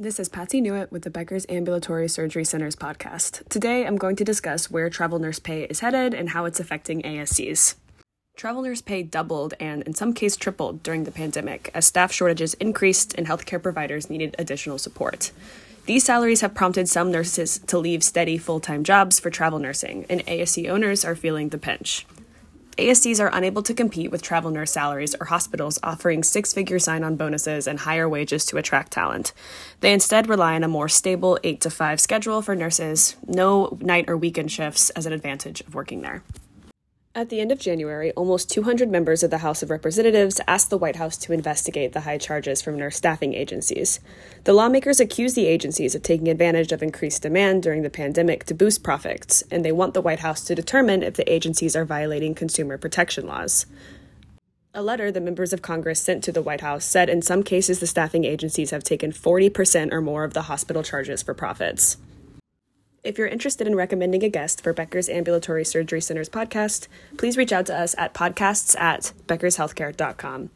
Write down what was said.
This is Patsy Newitt with the Becker's Ambulatory Surgery Centers podcast. Today I'm going to discuss where travel nurse pay is headed and how it's affecting ASCs. Travel nurse pay doubled and, in some cases, tripled during the pandemic as staff shortages increased and healthcare providers needed additional support. These salaries have prompted some nurses to leave steady full time jobs for travel nursing, and ASC owners are feeling the pinch. ASCs are unable to compete with travel nurse salaries or hospitals offering six figure sign on bonuses and higher wages to attract talent. They instead rely on a more stable 8 to 5 schedule for nurses, no night or weekend shifts as an advantage of working there. At the end of January, almost 200 members of the House of Representatives asked the White House to investigate the high charges from nurse staffing agencies. The lawmakers accuse the agencies of taking advantage of increased demand during the pandemic to boost profits, and they want the White House to determine if the agencies are violating consumer protection laws. A letter the members of Congress sent to the White House said in some cases the staffing agencies have taken 40% or more of the hospital charges for profits. If you're interested in recommending a guest for Becker's Ambulatory Surgery Centers podcast, please reach out to us at podcasts at beckershealthcare.com.